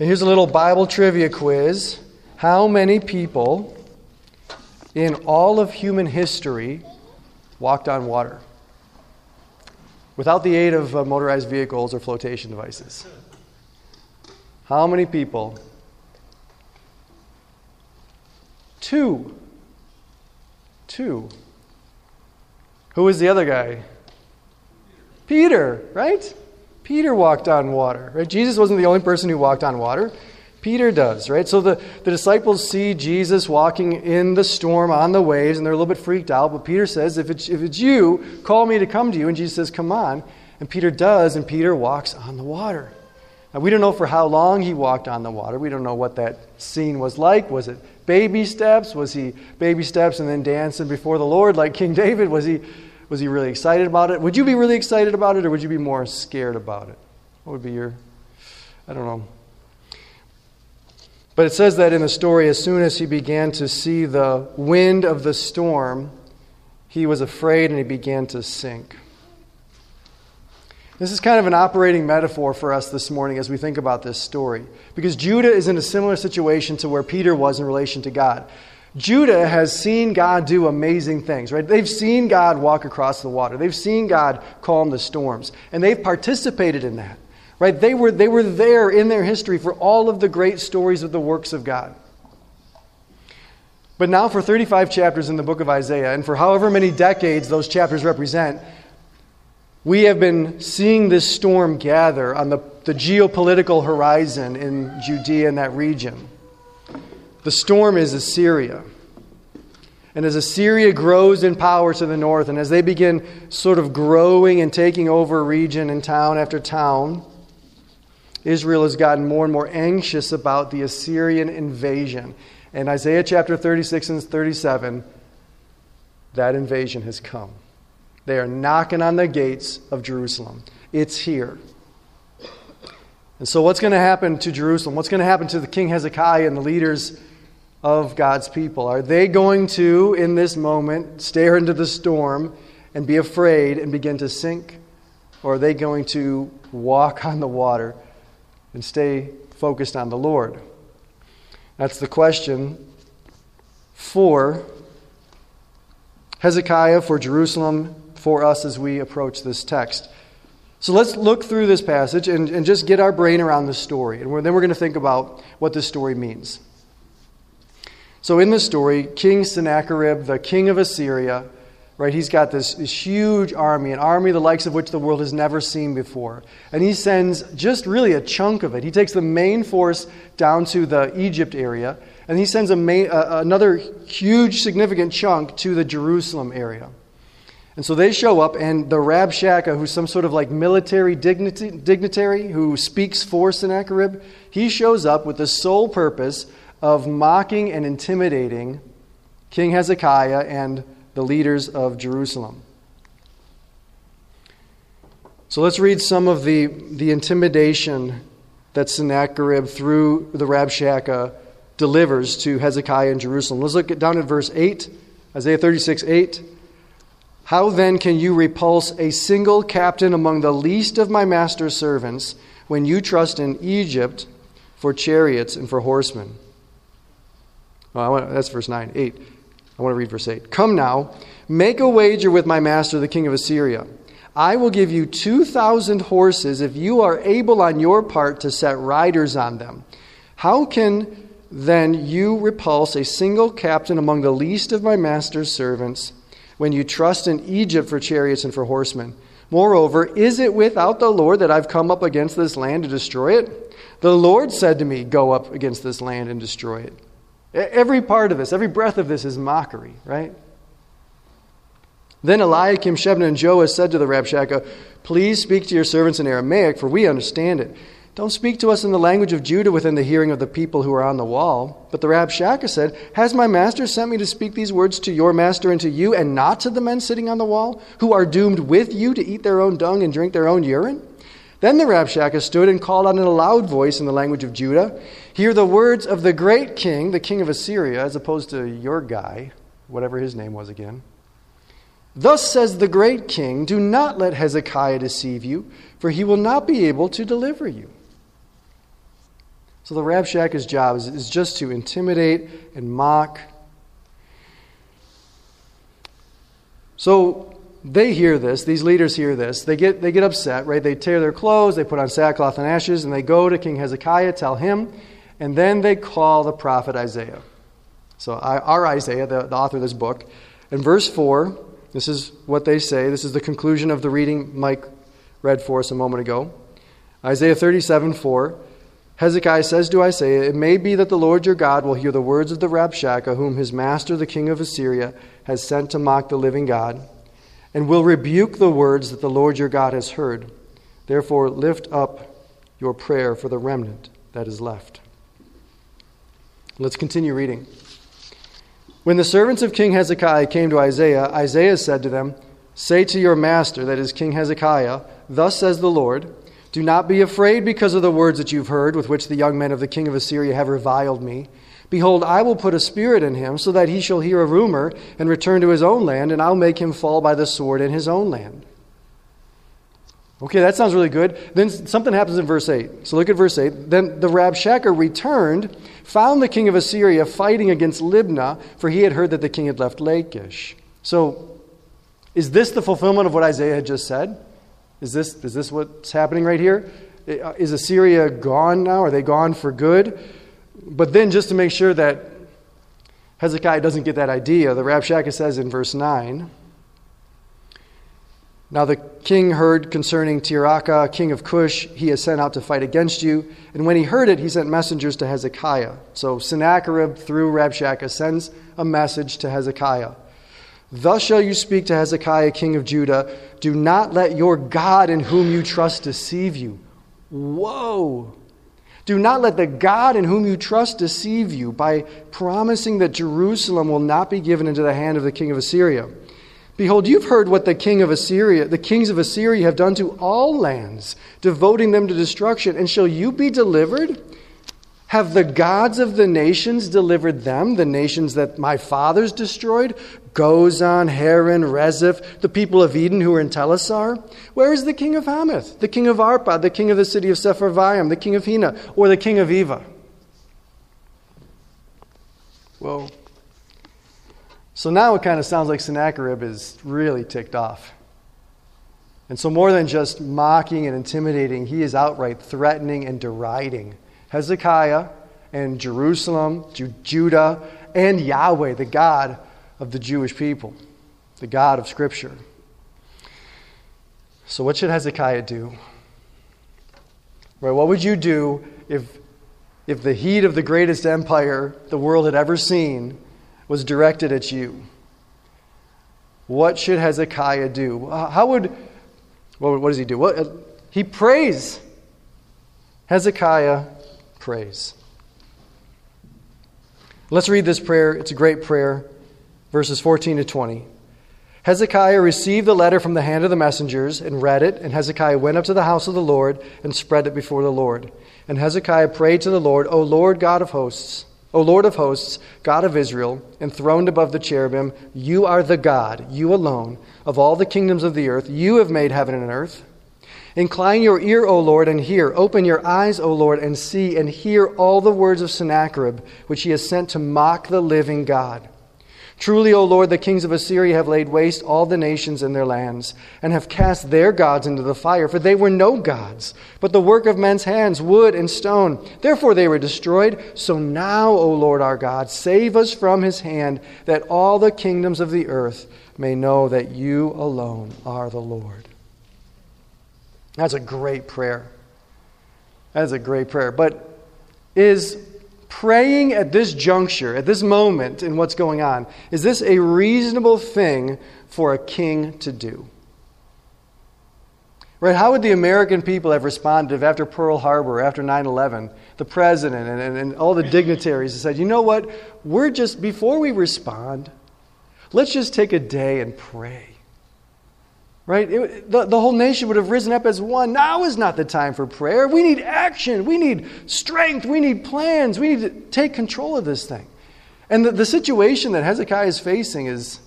And here's a little Bible trivia quiz. How many people in all of human history walked on water without the aid of uh, motorized vehicles or flotation devices? How many people? Two. Two. Who was the other guy? Peter, right? Peter walked on water, right? Jesus wasn't the only person who walked on water. Peter does, right? So the, the disciples see Jesus walking in the storm on the waves, and they're a little bit freaked out. But Peter says, if it's, if it's you, call me to come to you. And Jesus says, Come on. And Peter does, and Peter walks on the water. Now, we don't know for how long he walked on the water. We don't know what that scene was like. Was it baby steps? Was he baby steps and then dancing before the Lord like King David? Was he, was he really excited about it? Would you be really excited about it, or would you be more scared about it? What would be your, I don't know. But it says that in the story, as soon as he began to see the wind of the storm, he was afraid and he began to sink. This is kind of an operating metaphor for us this morning as we think about this story. Because Judah is in a similar situation to where Peter was in relation to God. Judah has seen God do amazing things, right? They've seen God walk across the water. They've seen God calm the storms. And they've participated in that. Right? They were, they were there in their history for all of the great stories of the works of God. But now, for 35 chapters in the book of Isaiah, and for however many decades those chapters represent, we have been seeing this storm gather on the, the geopolitical horizon in Judea and that region. The storm is Assyria. And as Assyria grows in power to the north, and as they begin sort of growing and taking over region and town after town, Israel has gotten more and more anxious about the Assyrian invasion. And Isaiah chapter 36 and 37, that invasion has come. They are knocking on the gates of Jerusalem. It's here. And so, what's going to happen to Jerusalem? What's going to happen to the King Hezekiah and the leaders of God's people? Are they going to, in this moment, stare into the storm and be afraid and begin to sink? Or are they going to walk on the water and stay focused on the Lord? That's the question for Hezekiah, for Jerusalem, for us as we approach this text. So let's look through this passage and, and just get our brain around the story. And we're, then we're going to think about what this story means. So, in this story, King Sennacherib, the king of Assyria, right? He's got this, this, huge army, an army the likes of which the world has never seen before. And he sends just really a chunk of it. He takes the main force down to the Egypt area, and he sends a main, uh, another huge, significant chunk to the Jerusalem area. And so they show up, and the Rabshakeh, who's some sort of like military dignity, dignitary who speaks for Sennacherib, he shows up with the sole purpose of mocking and intimidating King Hezekiah and the leaders of Jerusalem. So let's read some of the, the intimidation that Sennacherib, through the Rabshakeh, delivers to Hezekiah in Jerusalem. Let's look at, down at verse 8, Isaiah 36 8. How then can you repulse a single captain among the least of my master's servants when you trust in Egypt for chariots and for horsemen? Oh, want, that's verse 9. 8. I want to read verse 8. Come now, make a wager with my master, the king of Assyria. I will give you 2,000 horses if you are able on your part to set riders on them. How can then you repulse a single captain among the least of my master's servants when you trust in Egypt for chariots and for horsemen? Moreover, is it without the Lord that I've come up against this land to destroy it? The Lord said to me, Go up against this land and destroy it. Every part of this, every breath of this is mockery, right? Then Eliakim, Shebna, and Joash said to the Rabshakeh, Please speak to your servants in Aramaic, for we understand it. Don't speak to us in the language of Judah within the hearing of the people who are on the wall. But the Rabshakeh said, Has my master sent me to speak these words to your master and to you, and not to the men sitting on the wall, who are doomed with you to eat their own dung and drink their own urine? Then the Rabshakeh stood and called out in a loud voice in the language of Judah, Hear the words of the great king, the king of Assyria, as opposed to your guy, whatever his name was again. Thus says the great king, Do not let Hezekiah deceive you, for he will not be able to deliver you. So the Rabshakeh's job is, is just to intimidate and mock. So they hear this, these leaders hear this, they get, they get upset, right? They tear their clothes, they put on sackcloth and ashes, and they go to King Hezekiah, tell him, and then they call the prophet Isaiah. So, our Isaiah, the, the author of this book, in verse 4, this is what they say. This is the conclusion of the reading Mike read for us a moment ago. Isaiah 37 4. Hezekiah says to Isaiah, It may be that the Lord your God will hear the words of the Rabshakeh, whom his master, the king of Assyria, has sent to mock the living God and will rebuke the words that the Lord your God has heard. Therefore, lift up your prayer for the remnant that is left. Let's continue reading. When the servants of King Hezekiah came to Isaiah, Isaiah said to them, Say to your master, that is King Hezekiah, Thus says the Lord, Do not be afraid because of the words that you've heard, with which the young men of the king of Assyria have reviled me. Behold, I will put a spirit in him, so that he shall hear a rumor and return to his own land, and I'll make him fall by the sword in his own land. Okay, that sounds really good. Then something happens in verse 8. So look at verse 8. Then the Rabshakeh returned, found the king of Assyria fighting against Libnah, for he had heard that the king had left Lachish. So, is this the fulfillment of what Isaiah had just said? Is this, is this what's happening right here? Uh, is Assyria gone now? Are they gone for good? But then, just to make sure that Hezekiah doesn't get that idea, the Rabshakeh says in verse 9 Now the king heard concerning Tirhakah, king of Cush, he has sent out to fight against you. And when he heard it, he sent messengers to Hezekiah. So Sennacherib, through Rabshakeh, sends a message to Hezekiah. Thus shall you speak to Hezekiah, king of Judah Do not let your God in whom you trust deceive you. Whoa! Do not let the God in whom you trust deceive you by promising that Jerusalem will not be given into the hand of the king of Assyria. Behold, you've heard what the king of Assyria, the kings of Assyria have done to all lands, devoting them to destruction. And shall you be delivered? Have the gods of the nations delivered them, the nations that my fathers destroyed? Gozan, Haran, Rezeph, the people of Eden who were in Telassar? Where is the king of Hamath, the king of Arpad, the king of the city of Sepharvaim, the king of Hena, or the king of Ivvah? Whoa. So now it kind of sounds like Sennacherib is really ticked off. And so, more than just mocking and intimidating, he is outright threatening and deriding Hezekiah and Jerusalem, Judah, and Yahweh, the God of the Jewish people, the God of Scripture. So, what should Hezekiah do? Right, what would you do if, if the heat of the greatest empire the world had ever seen was directed at you? What should Hezekiah do? How would, what, does he do? What, uh, he prays. Hezekiah prays. Let's read this prayer. It's a great prayer, verses 14 to 20. Hezekiah received the letter from the hand of the messengers and read it, and Hezekiah went up to the house of the Lord and spread it before the Lord. And Hezekiah prayed to the Lord, O Lord God of hosts, O Lord of hosts, God of Israel, enthroned above the cherubim, you are the God, you alone, of all the kingdoms of the earth. You have made heaven and earth. Incline your ear, O Lord, and hear. Open your eyes, O Lord, and see and hear all the words of Sennacherib, which he has sent to mock the living God. Truly, O Lord, the kings of Assyria have laid waste all the nations and their lands, and have cast their gods into the fire, for they were no gods, but the work of men's hands, wood and stone. Therefore they were destroyed. So now, O Lord our God, save us from his hand, that all the kingdoms of the earth may know that you alone are the Lord. That's a great prayer. That is a great prayer. But is praying at this juncture, at this moment in what's going on, is this a reasonable thing for a king to do? Right? How would the American people have responded if after Pearl Harbor, after 9 11, the president and, and, and all the dignitaries said, you know what? We're just, before we respond, let's just take a day and pray. Right? It, the, the whole nation would have risen up as one. Now is not the time for prayer. We need action. We need strength. We need plans. We need to take control of this thing. And the, the situation that Hezekiah is facing is,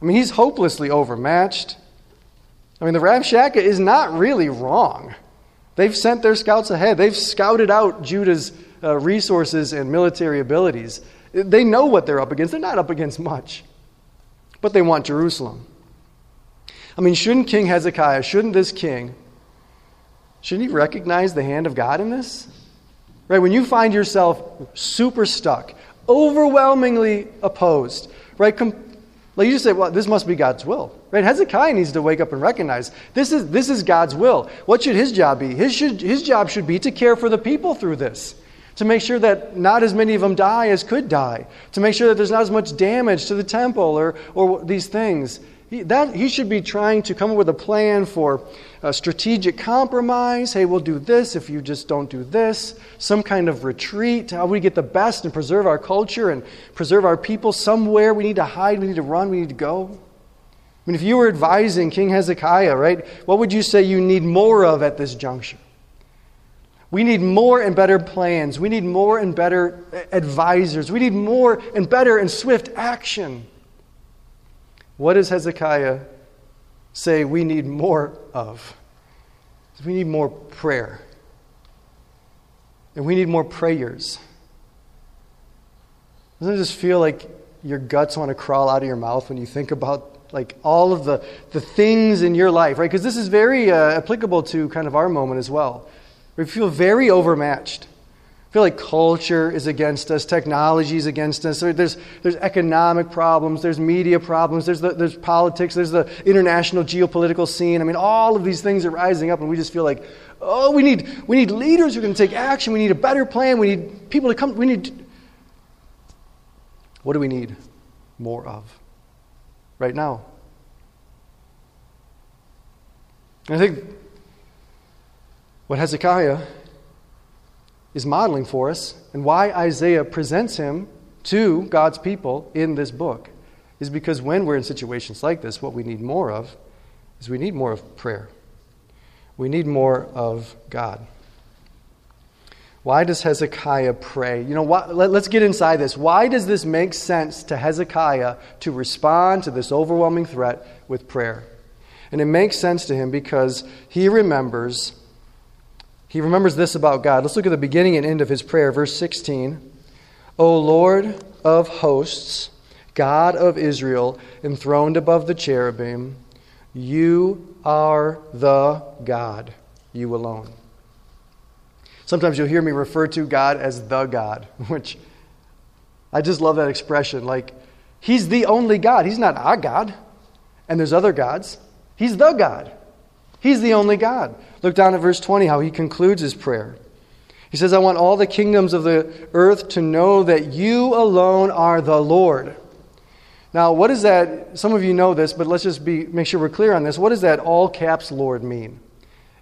I mean, he's hopelessly overmatched. I mean, the Rabshakeh is not really wrong. They've sent their scouts ahead. They've scouted out Judah's uh, resources and military abilities. They know what they're up against. They're not up against much, but they want Jerusalem. I mean, shouldn't King Hezekiah, shouldn't this king, shouldn't he recognize the hand of God in this? Right? When you find yourself super stuck, overwhelmingly opposed, right? Com- like you just say, well, this must be God's will. Right? Hezekiah needs to wake up and recognize this is, this is God's will. What should his job be? His, should, his job should be to care for the people through this, to make sure that not as many of them die as could die, to make sure that there's not as much damage to the temple or, or these things. He, that, he should be trying to come up with a plan for a strategic compromise. Hey, we'll do this if you just don't do this. Some kind of retreat. How we get the best and preserve our culture and preserve our people somewhere. We need to hide, we need to run, we need to go. I mean, if you were advising King Hezekiah, right, what would you say you need more of at this juncture? We need more and better plans. We need more and better advisors. We need more and better and swift action. What does Hezekiah say we need more of? We need more prayer. And we need more prayers. Doesn't it just feel like your guts want to crawl out of your mouth when you think about like all of the, the things in your life, right? Because this is very uh, applicable to kind of our moment as well. We feel very overmatched feel like culture is against us, technology is against us. There's, there's economic problems, there's media problems, there's, the, there's politics, there's the international geopolitical scene. I mean, all of these things are rising up, and we just feel like, oh, we need, we need leaders who can take action. We need a better plan. We need people to come. We need. What do we need more of right now? I think what Hezekiah is modeling for us and why Isaiah presents him to God's people in this book is because when we're in situations like this, what we need more of is we need more of prayer. We need more of God. Why does Hezekiah pray? You know, why, let, us get inside this. Why does this make sense to Hezekiah to respond to this overwhelming threat with prayer? And it makes sense to him because he remembers he remembers this about God. Let's look at the beginning and end of his prayer, verse 16. O Lord of hosts, God of Israel, enthroned above the cherubim, you are the God, you alone. Sometimes you'll hear me refer to God as the God, which I just love that expression. Like, He's the only God. He's not our God, and there's other gods. He's the God. He's the only God. Look down at verse 20, how he concludes his prayer. He says, I want all the kingdoms of the earth to know that you alone are the Lord. Now, what is that, some of you know this, but let's just be, make sure we're clear on this. What does that all caps Lord mean?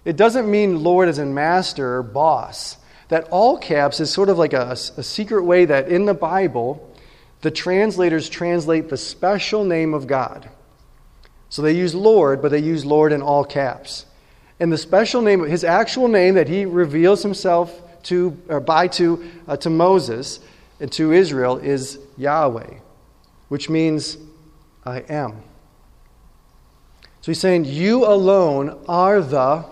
It doesn't mean Lord as in master or boss. That all caps is sort of like a, a secret way that in the Bible, the translators translate the special name of God. So they use Lord, but they use Lord in all caps. And the special name, his actual name that he reveals himself to, or by to, uh, to Moses and to Israel is Yahweh, which means I am. So he's saying, You alone are the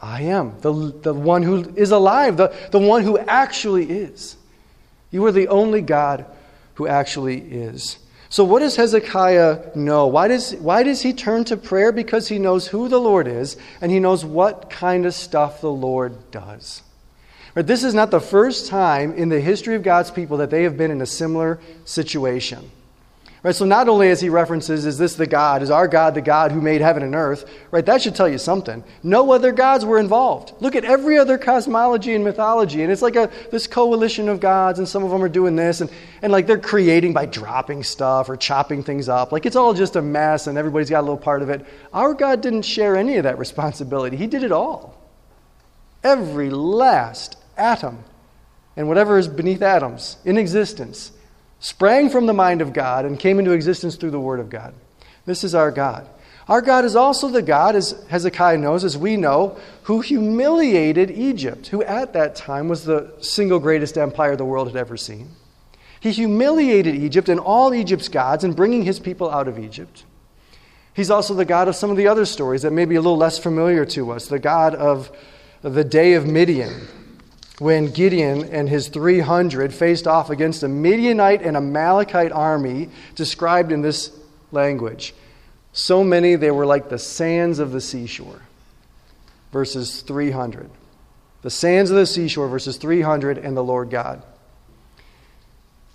I am, the, the one who is alive, the, the one who actually is. You are the only God who actually is. So, what does Hezekiah know? Why does, why does he turn to prayer? Because he knows who the Lord is and he knows what kind of stuff the Lord does. But this is not the first time in the history of God's people that they have been in a similar situation. Right, so not only as he references, is this the God? Is our God the God who made heaven and earth? Right, that should tell you something. No other gods were involved. Look at every other cosmology and mythology, and it's like a this coalition of gods, and some of them are doing this, and, and like they're creating by dropping stuff or chopping things up. Like it's all just a mess, and everybody's got a little part of it. Our God didn't share any of that responsibility. He did it all. Every last atom and whatever is beneath atoms in existence sprang from the mind of God and came into existence through the Word of God. This is our God. Our God is also the God, as Hezekiah knows, as we know, who humiliated Egypt, who at that time was the single greatest empire the world had ever seen. He humiliated Egypt and all Egypt's gods in bringing his people out of Egypt. He's also the God of some of the other stories that may be a little less familiar to us the God of the day of Midian, when Gideon and his 300 faced off against a Midianite and Amalekite army described in this language. So many they were like the sands of the seashore. Verses 300. The sands of the seashore, verses 300, and the Lord God.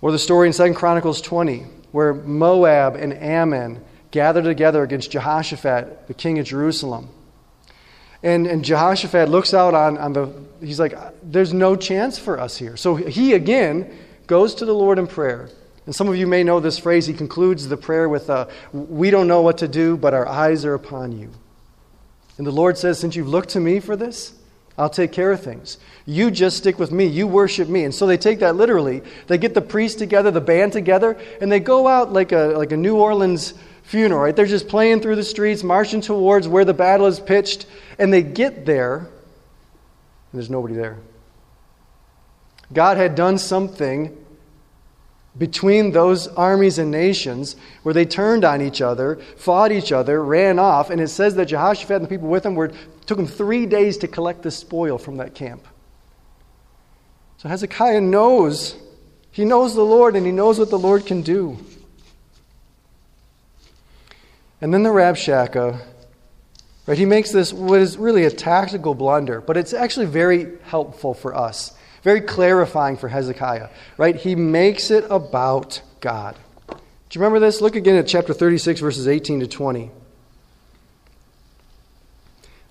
Or the story in 2 Chronicles 20, where Moab and Ammon gathered together against Jehoshaphat, the king of Jerusalem. And, and Jehoshaphat looks out on, on the, he's like, there's no chance for us here. So he again goes to the Lord in prayer. And some of you may know this phrase. He concludes the prayer with, uh, We don't know what to do, but our eyes are upon you. And the Lord says, Since you've looked to me for this, I'll take care of things. You just stick with me. You worship me. And so they take that literally. They get the priest together, the band together, and they go out like a, like a New Orleans funeral, right? They're just playing through the streets, marching towards where the battle is pitched, and they get there, and there's nobody there. God had done something between those armies and nations where they turned on each other, fought each other, ran off, and it says that Jehoshaphat and the people with him were, took him three days to collect the spoil from that camp. So Hezekiah knows. He knows the Lord and he knows what the Lord can do. And then the Rabshakeh, right, he makes this what is really a tactical blunder, but it's actually very helpful for us, very clarifying for Hezekiah, right? He makes it about God. Do you remember this? Look again at chapter 36, verses 18 to 20.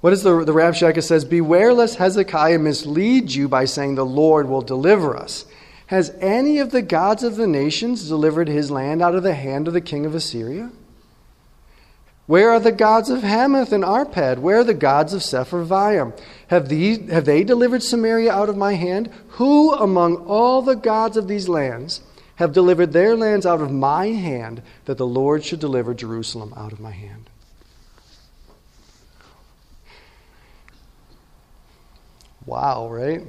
What is the, the Rabshakeh says? Beware lest Hezekiah mislead you by saying, The Lord will deliver us. Has any of the gods of the nations delivered his land out of the hand of the king of Assyria? Where are the gods of Hamath and Arpad? Where are the gods of Sepharvaim? Have, these, have they delivered Samaria out of my hand? Who among all the gods of these lands have delivered their lands out of my hand, that the Lord should deliver Jerusalem out of my hand? Wow, right?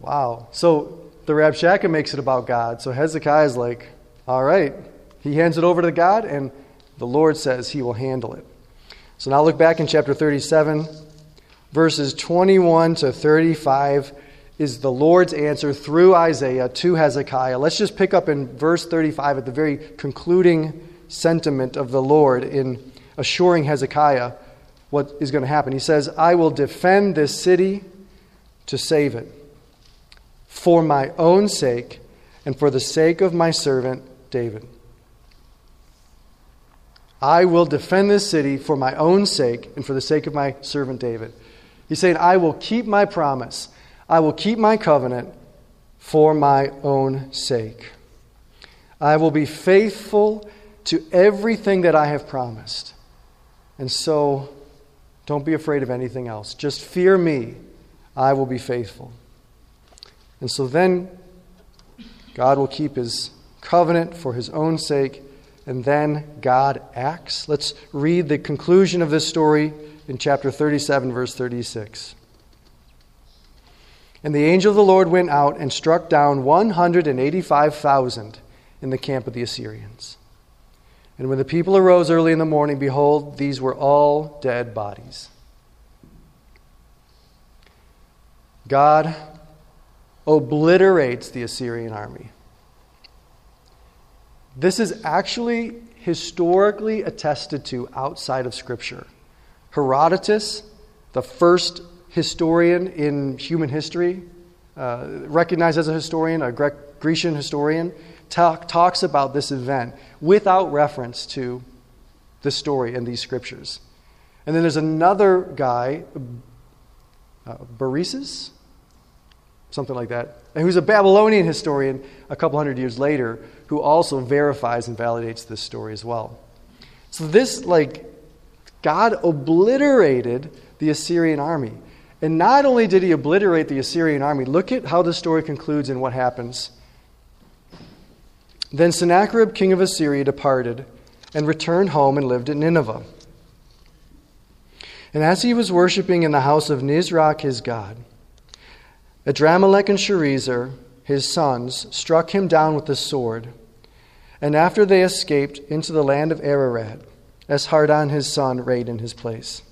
Wow. So the Rabshakeh makes it about God. So Hezekiah is like, all right. He hands it over to God, and the Lord says he will handle it. So now look back in chapter 37, verses 21 to 35 is the Lord's answer through Isaiah to Hezekiah. Let's just pick up in verse 35 at the very concluding sentiment of the Lord in assuring Hezekiah what is going to happen. He says, I will defend this city to save it for my own sake and for the sake of my servant David. I will defend this city for my own sake and for the sake of my servant David. He's saying, I will keep my promise. I will keep my covenant for my own sake. I will be faithful to everything that I have promised. And so, don't be afraid of anything else. Just fear me. I will be faithful. And so then, God will keep his covenant for his own sake and then God acts. Let's read the conclusion of this story in chapter 37, verse 36. And the angel of the Lord went out and struck down 185,000 in the camp of the Assyrians. And when the people arose early in the morning, behold, these were all dead bodies. God obliterates the Assyrian army. This is actually historically attested to outside of Scripture. Herodotus, the first historian in human history, uh, recognized as a historian, a Gre- Grecian historian, talk, talks about this event without reference to the story in these scriptures. And then there's another guy, uh, something like that, And who's a Babylonian historian a couple hundred years later, who also verifies and validates this story as well. So, this, like, God obliterated the Assyrian army. And not only did he obliterate the Assyrian army, look at how the story concludes and what happens. Then Sennacherib, king of Assyria, departed and returned home and lived at Nineveh. And as he was worshiping in the house of Nisroch, his god, Adrammelech and Sharezer, his sons, struck him down with the sword. And after they escaped into the land of Ararat, Esarhaddon his son reigned in his place.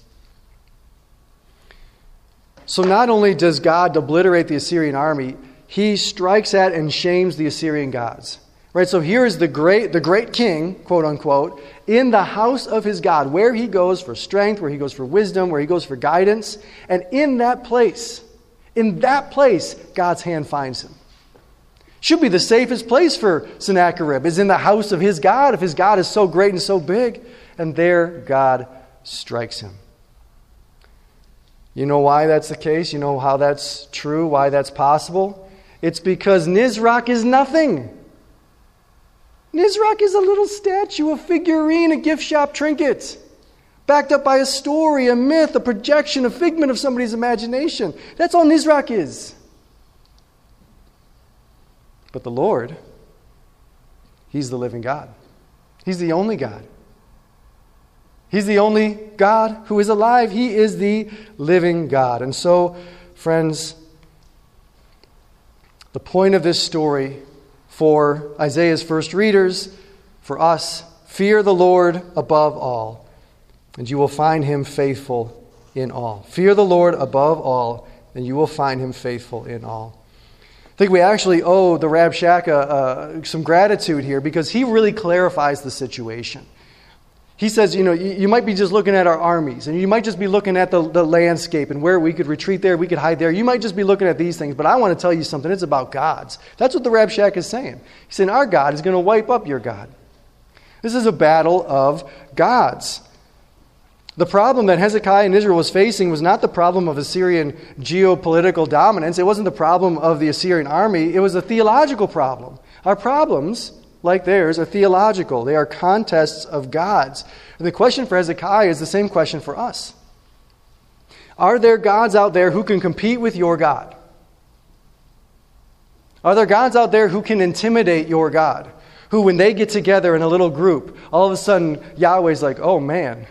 So not only does God obliterate the Assyrian army, he strikes at and shames the Assyrian gods. Right? So here is the great, the great king, quote unquote, in the house of his God, where he goes for strength, where he goes for wisdom, where he goes for guidance. And in that place, in that place, God's hand finds him. Should be the safest place for Sennacherib, is in the house of his God, if his God is so great and so big. And there, God strikes him. You know why that's the case? You know how that's true, why that's possible? It's because Nisroch is nothing. Nisroch is a little statue, a figurine, a gift shop trinket, backed up by a story, a myth, a projection, a figment of somebody's imagination. That's all Nisroch is. But the Lord, He's the living God. He's the only God. He's the only God who is alive. He is the living God. And so, friends, the point of this story for Isaiah's first readers, for us, fear the Lord above all, and you will find him faithful in all. Fear the Lord above all, and you will find him faithful in all. I think we actually owe the Rabshakeh uh, some gratitude here because he really clarifies the situation. He says, you know, you, might be just looking at our armies, and you might just be looking at the, the landscape and where we could retreat there, we could hide there. You might just be looking at these things, but I want to tell you something. It's about gods. That's what the Rabshakeh is saying. He's saying, our God is going to wipe up your God. This is a battle of gods. The problem that Hezekiah and Israel was facing was not the problem of Assyrian geopolitical dominance. It wasn't the problem of the Assyrian army. It was a theological problem. Our problems like theirs, are theological. They are contests of gods. And the question for Hezekiah is the same question for us Are there gods out there who can compete with your God? Are there gods out there who can intimidate your God? Who, when they get together in a little group, all of a sudden Yahweh's like, oh man.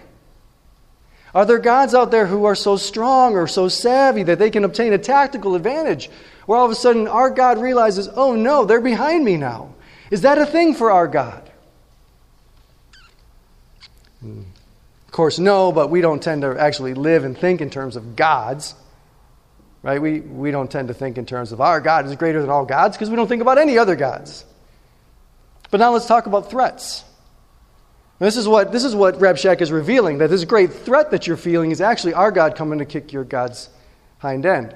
Are there gods out there who are so strong or so savvy that they can obtain a tactical advantage? Where all of a sudden our God realizes, oh no, they're behind me now. Is that a thing for our God? Hmm. Of course, no, but we don't tend to actually live and think in terms of gods. Right? We, we don't tend to think in terms of our God is greater than all gods because we don't think about any other gods. But now let's talk about threats. This is what this is what Rabshakeh is revealing that this great threat that you're feeling is actually our God coming to kick your God's hind end.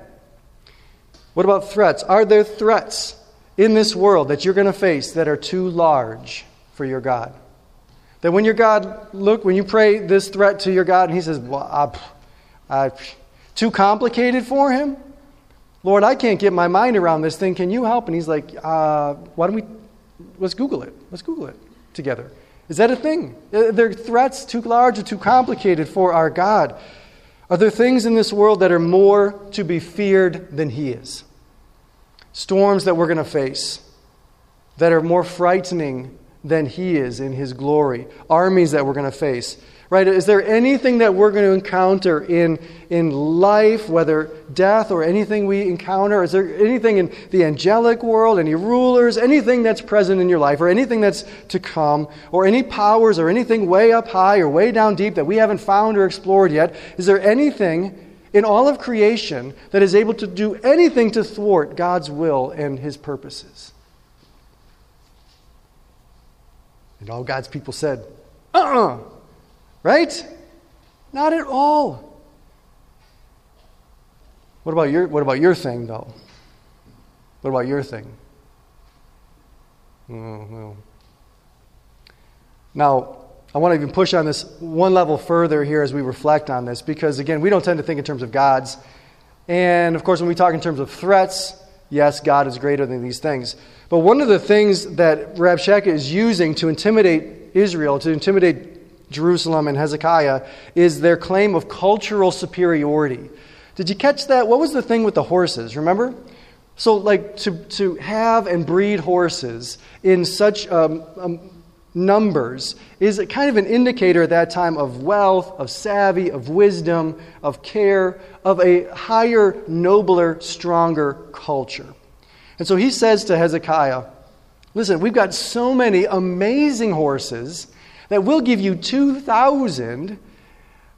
What about threats? Are there threats in this world that you're going to face that are too large for your God. That when your God look, when you pray this threat to your God, and He says, well, I, I, "Too complicated for Him, Lord, I can't get my mind around this thing. Can you help?" And He's like, uh, "Why don't we? Let's Google it. Let's Google it together." Is that a thing? Uh, are there threats too large or too complicated for our God? Are there things in this world that are more to be feared than He is? storms that we're going to face that are more frightening than He is in His glory, armies that we're going to face. Right? Is there anything that we're going to encounter in, in life, whether death or anything we encounter? Is there anything in the angelic world, any rulers, anything that's present in your life, or anything that's to come, or any powers, or anything way up high or way down deep that we haven't found or explored yet? Is there anything in all of creation that is able to do anything to thwart God's will and his purposes. And all God's people said, uh uh-uh. uh Right? Not at all. What about your, what about your thing, though? What about your thing? Oh, well. Now, I want to even push on this one level further here as we reflect on this, because again, we don't tend to think in terms of gods. And of course, when we talk in terms of threats, yes, God is greater than these things. But one of the things that Rabshakeh is using to intimidate Israel, to intimidate Jerusalem and Hezekiah, is their claim of cultural superiority. Did you catch that? What was the thing with the horses? Remember? So, like, to, to have and breed horses in such um, um, numbers is kind of an indicator at that time of wealth, of savvy, of wisdom, of care, of a higher, nobler, stronger culture. And so he says to Hezekiah, Listen, we've got so many amazing horses that we'll give you 2,000,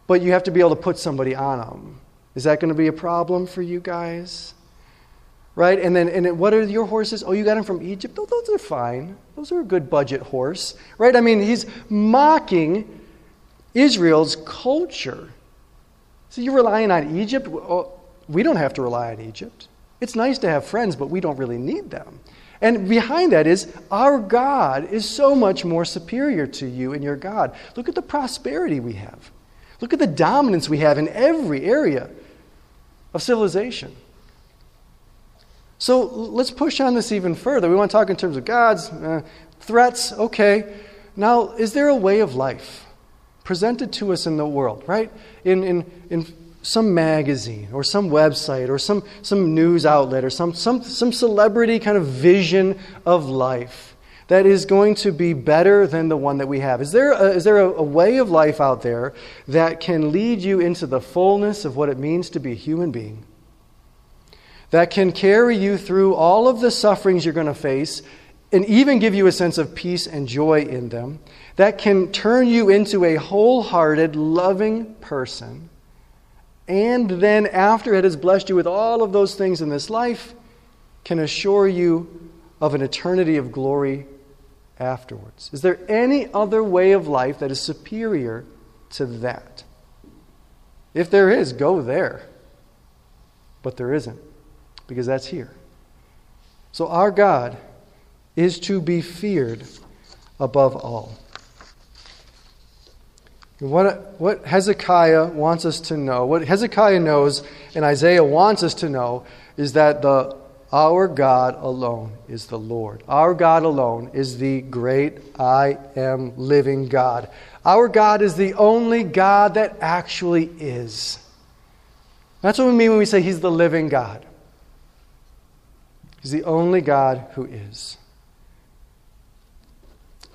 but you have to be able to put somebody on them. Is that going to be a problem for you guys? Right? And then, and then what are your horses? Oh, you got them from Egypt? Oh, those are fine. Those are a good budget horse. Right? I mean, he's mocking Israel's culture. So you're relying on Egypt? Well, we don't have to rely on Egypt. It's nice to have friends, but we don't really need them. And behind that is our God is so much more superior to you and your God. Look at the prosperity we have. Look at the dominance we have in every area of civilization. So let's push on this even further. We want to talk in terms of God's uh, threats. Okay. Now, is there a way of life presented to us in the world, right? In, in, in some magazine or some website or some, some news outlet or some, some, some celebrity kind of vision of life that is going to be better than the one that we have? Is there, a, is there a, a way of life out there that can lead you into the fullness of what it means to be a human being? That can carry you through all of the sufferings you're going to face and even give you a sense of peace and joy in them? That can turn you into a wholehearted, loving person and then after it has blessed you with all of those things in this life, can assure you of an eternity of glory afterwards. Is there any other way of life that is superior to that? If there is, go there. But there isn't, because that's here. So our God is to be feared above all. What, what Hezekiah wants us to know, what Hezekiah knows and Isaiah wants us to know, is that the, our God alone is the Lord. Our God alone is the great I am living God. Our God is the only God that actually is. That's what we mean when we say He's the living God. He's the only God who is.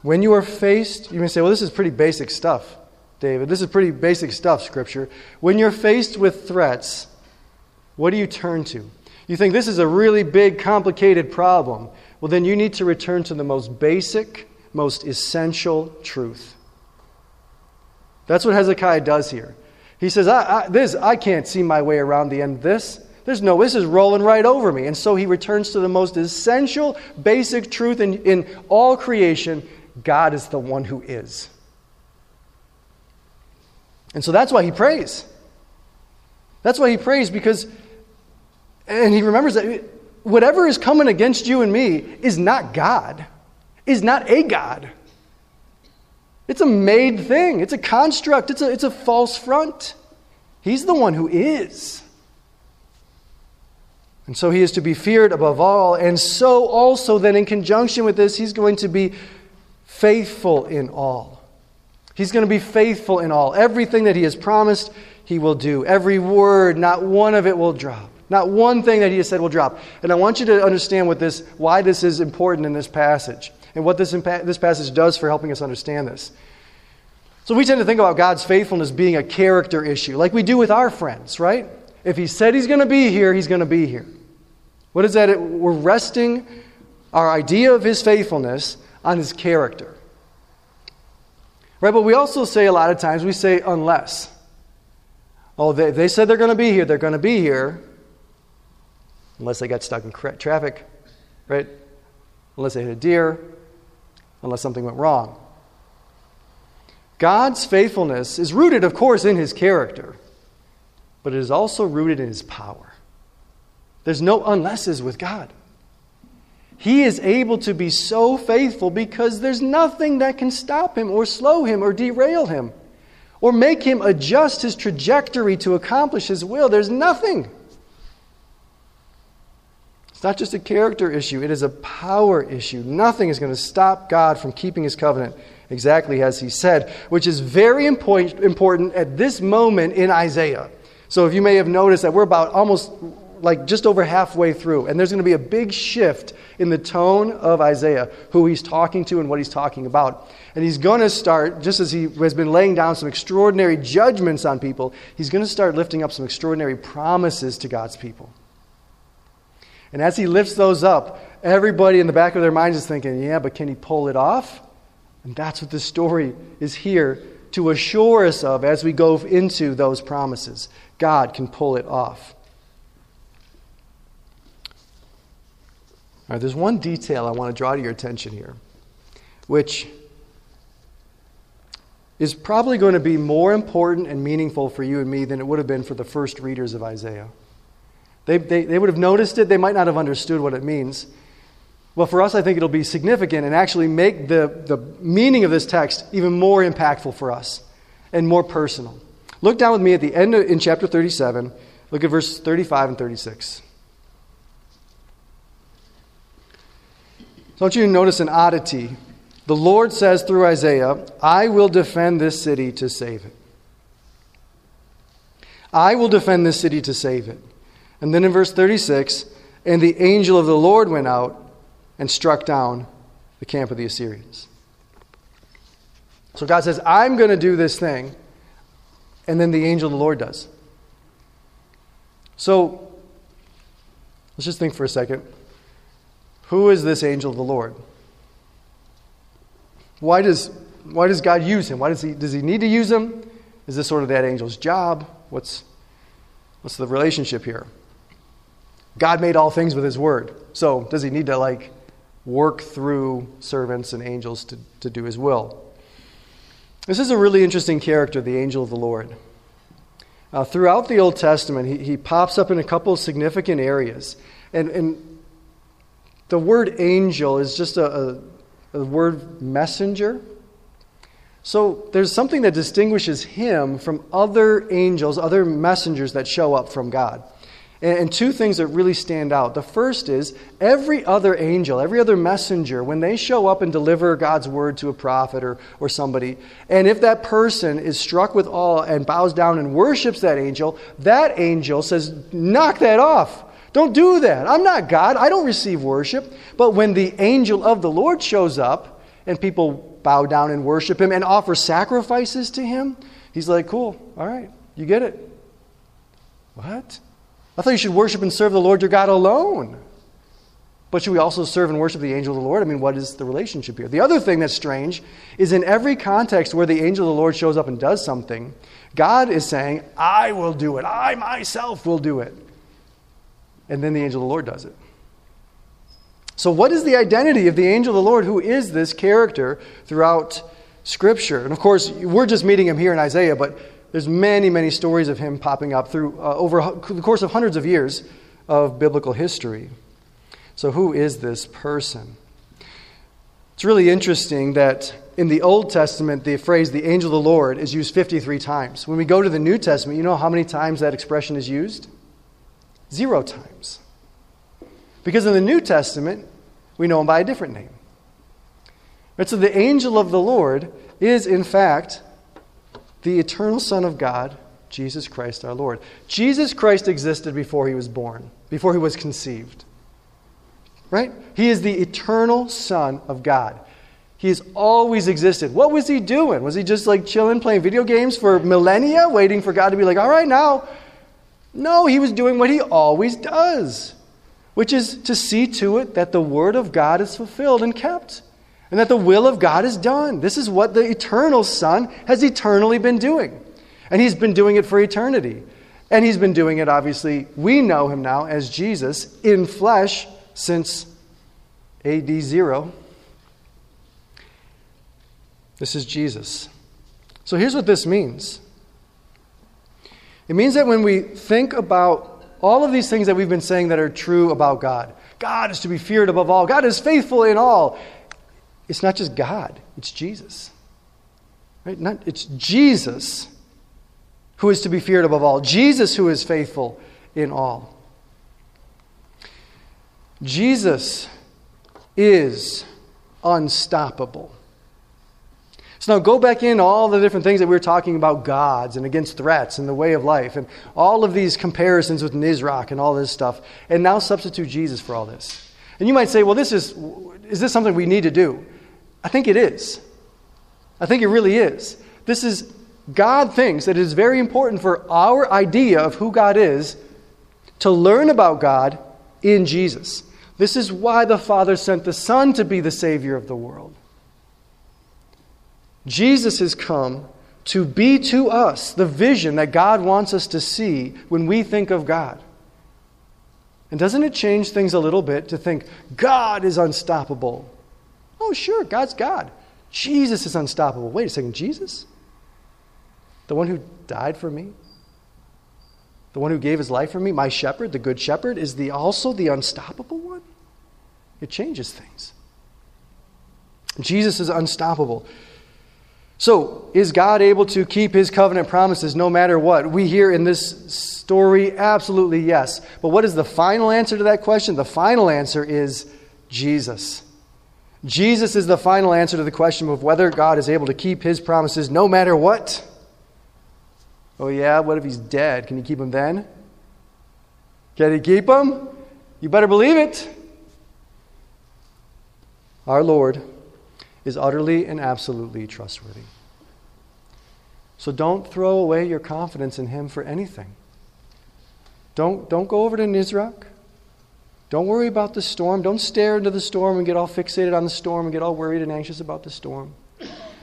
When you are faced, you may say, well, this is pretty basic stuff. David. This is pretty basic stuff, Scripture. When you're faced with threats, what do you turn to? You think this is a really big, complicated problem. Well, then you need to return to the most basic, most essential truth. That's what Hezekiah does here. He says, I, I, this, I can't see my way around the end of this. There's no, this is rolling right over me. And so he returns to the most essential, basic truth in, in all creation God is the one who is. And so that's why he prays. That's why he prays because, and he remembers that whatever is coming against you and me is not God, is not a God. It's a made thing, it's a construct, it's a, it's a false front. He's the one who is. And so he is to be feared above all. And so also, then, in conjunction with this, he's going to be faithful in all. He's going to be faithful in all. Everything that he has promised, he will do. Every word, not one of it will drop. Not one thing that he has said will drop. And I want you to understand what this, why this is important in this passage and what this, impa- this passage does for helping us understand this. So we tend to think about God's faithfulness being a character issue, like we do with our friends, right? If he said he's going to be here, he's going to be here. What is that? We're resting our idea of his faithfulness on his character. Right? But we also say a lot of times, we say unless. Oh, they, they said they're going to be here, they're going to be here. Unless they got stuck in traffic, right? Unless they hit a deer, unless something went wrong. God's faithfulness is rooted, of course, in his character, but it is also rooted in his power. There's no unlesses with God. He is able to be so faithful because there's nothing that can stop him or slow him or derail him or make him adjust his trajectory to accomplish his will. There's nothing. It's not just a character issue, it is a power issue. Nothing is going to stop God from keeping his covenant exactly as he said, which is very important at this moment in Isaiah. So if you may have noticed that we're about almost like just over halfway through, and there's going to be a big shift in the tone of Isaiah, who he's talking to and what he's talking about. And he's going to start, just as he has been laying down some extraordinary judgments on people, he's going to start lifting up some extraordinary promises to God's people. And as he lifts those up, everybody in the back of their minds is thinking, yeah, but can he pull it off? And that's what this story is here to assure us of as we go into those promises. God can pull it off. Right, there's one detail I want to draw to your attention here, which is probably going to be more important and meaningful for you and me than it would have been for the first readers of Isaiah. They, they, they would have noticed it, they might not have understood what it means. Well, for us, I think it'll be significant and actually make the, the meaning of this text even more impactful for us and more personal. Look down with me at the end of, in chapter 37. Look at verse 35 and 36. So I want you to notice an oddity. The Lord says through Isaiah, I will defend this city to save it. I will defend this city to save it. And then in verse 36, and the angel of the Lord went out and struck down the camp of the Assyrians. So God says, I'm going to do this thing. And then the angel of the Lord does. So let's just think for a second. Who is this angel of the Lord? Why does, why does God use him? Why does he, does he need to use him? Is this sort of that angel's job? What's, what's the relationship here? God made all things with his word. So does he need to like work through servants and angels to, to do his will? This is a really interesting character, the angel of the Lord. Uh, throughout the Old Testament, he, he pops up in a couple of significant areas. And, and the word angel is just a, a, a word messenger. So there's something that distinguishes him from other angels, other messengers that show up from God. And two things that really stand out. The first is every other angel, every other messenger, when they show up and deliver God's word to a prophet or, or somebody, and if that person is struck with awe and bows down and worships that angel, that angel says, Knock that off. Don't do that. I'm not God. I don't receive worship. But when the angel of the Lord shows up and people bow down and worship him and offer sacrifices to him, he's like, Cool, all right, you get it. What? I thought you should worship and serve the Lord your God alone. But should we also serve and worship the angel of the Lord? I mean, what is the relationship here? The other thing that's strange is in every context where the angel of the Lord shows up and does something, God is saying, I will do it. I myself will do it. And then the angel of the Lord does it. So, what is the identity of the angel of the Lord? Who is this character throughout Scripture? And of course, we're just meeting him here in Isaiah, but there's many, many stories of him popping up through uh, over the course of hundreds of years of biblical history. So, who is this person? It's really interesting that in the Old Testament, the phrase the angel of the Lord is used 53 times. When we go to the New Testament, you know how many times that expression is used? Zero times. Because in the New Testament, we know him by a different name. Right, so the angel of the Lord is, in fact, the eternal Son of God, Jesus Christ our Lord. Jesus Christ existed before he was born, before he was conceived. Right? He is the eternal Son of God. He has always existed. What was he doing? Was he just like chilling, playing video games for millennia, waiting for God to be like, all right, now? No, he was doing what he always does, which is to see to it that the Word of God is fulfilled and kept and that the will of God is done. This is what the eternal Son has eternally been doing. And he's been doing it for eternity. And he's been doing it, obviously, we know him now as Jesus in flesh since AD 0. This is Jesus. So here's what this means it means that when we think about all of these things that we've been saying that are true about God, God is to be feared above all, God is faithful in all, it's not just God, it's Jesus. Right? Not, it's Jesus who is to be feared above all, Jesus who is faithful in all. Jesus is unstoppable. So now go back in all the different things that we were talking about gods and against threats and the way of life and all of these comparisons with Nisroch and all this stuff, and now substitute Jesus for all this. And you might say, well, this is, is this something we need to do? I think it is. I think it really is. This is, God thinks that it is very important for our idea of who God is to learn about God in Jesus. This is why the Father sent the Son to be the Savior of the world. Jesus has come to be to us the vision that God wants us to see when we think of God. And doesn't it change things a little bit to think God is unstoppable? Oh, sure, God's God. Jesus is unstoppable. Wait a second, Jesus? The one who died for me? The one who gave his life for me, my shepherd, the good shepherd, is the also the unstoppable one? It changes things. Jesus is unstoppable. So, is God able to keep his covenant promises no matter what? We hear in this story, absolutely yes. But what is the final answer to that question? The final answer is Jesus. Jesus is the final answer to the question of whether God is able to keep his promises no matter what. Oh, yeah, what if he's dead? Can you keep him then? Can he keep him? You better believe it. Our Lord is utterly and absolutely trustworthy. So don't throw away your confidence in Him for anything. Don't, don't go over to Nisroch. Don't worry about the storm. Don't stare into the storm and get all fixated on the storm and get all worried and anxious about the storm.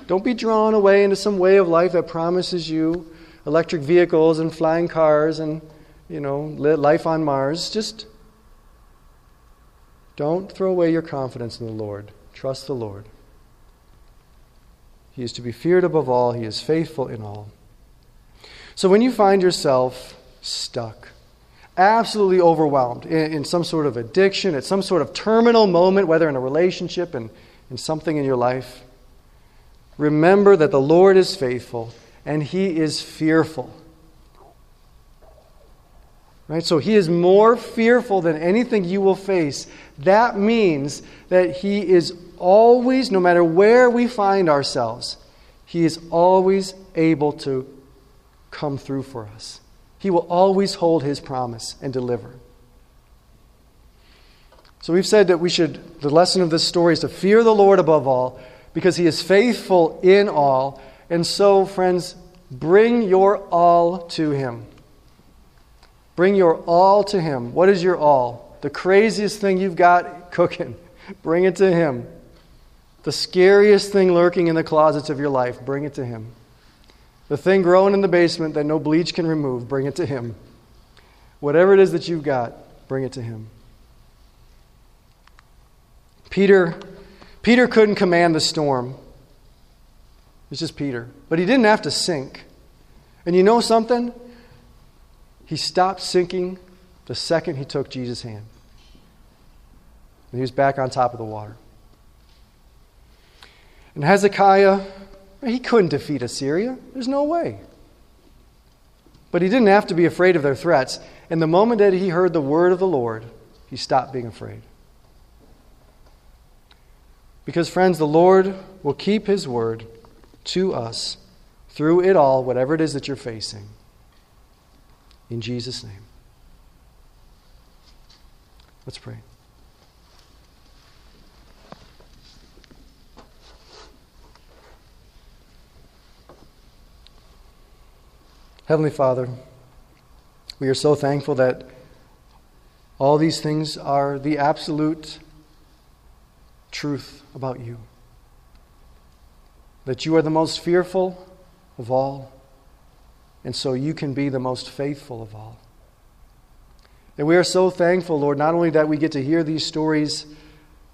Don't be drawn away into some way of life that promises you electric vehicles and flying cars and, you know, life on Mars. Just don't throw away your confidence in the Lord. Trust the Lord. He is to be feared above all, He is faithful in all. So when you find yourself stuck, absolutely overwhelmed in, in, some sort of addiction, at some sort of terminal moment, whether in a relationship and in something in your life, remember that the Lord is faithful and He is fearful. Right? So he is more fearful than anything you will face. That means that he is always, no matter where we find ourselves, he is always able to come through for us. He will always hold his promise and deliver. So we've said that we should, the lesson of this story is to fear the Lord above all because he is faithful in all. And so, friends, bring your all to him. Bring your all to Him. What is your all? The craziest thing you've got cooking. Bring it to Him. The scariest thing lurking in the closets of your life, bring it to Him. The thing growing in the basement that no bleach can remove, bring it to Him. Whatever it is that you've got, bring it to Him. Peter, Peter couldn't command the storm. It's just Peter. But he didn't have to sink. And you know something? He stopped sinking the second he took Jesus' hand. And he was back on top of the water. And Hezekiah, he couldn't defeat Assyria. There's no way. But he didn't have to be afraid of their threats. And the moment that he heard the word of the Lord, he stopped being afraid. Because, friends, the Lord will keep his word to us through it all, whatever it is that you're facing. In Jesus' name. Let's pray. Heavenly Father, we are so thankful that all these things are the absolute truth about you. That you are the most fearful of all and so you can be the most faithful of all. And we are so thankful, Lord, not only that we get to hear these stories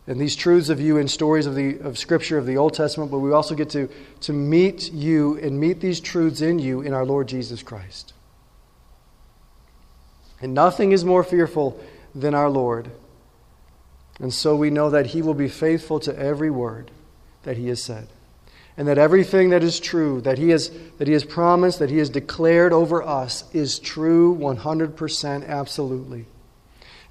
and these truths of you in stories of, the, of Scripture of the Old Testament, but we also get to, to meet you and meet these truths in you in our Lord Jesus Christ. And nothing is more fearful than our Lord. And so we know that He will be faithful to every word that He has said and that everything that is true, that he, has, that he has promised, that He has declared over us, is true 100% absolutely.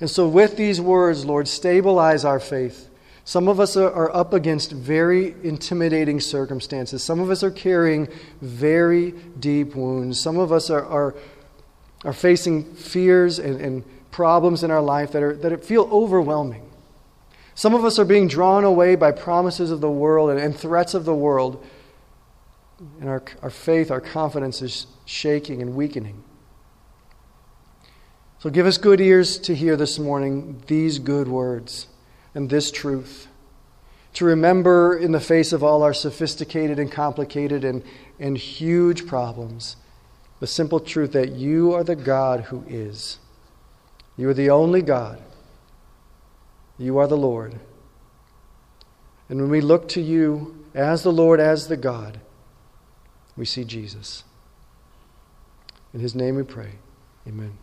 And so, with these words, Lord, stabilize our faith. Some of us are up against very intimidating circumstances. Some of us are carrying very deep wounds. Some of us are, are, are facing fears and, and problems in our life that, are, that feel overwhelming. Some of us are being drawn away by promises of the world and, and threats of the world. And our, our faith, our confidence is shaking and weakening. So give us good ears to hear this morning these good words and this truth. to remember in the face of all our sophisticated and complicated and, and huge problems the simple truth that you are the God who is. You are the only God. You are the Lord. And when we look to you as the Lord, as the God, we see Jesus. In his name we pray. Amen.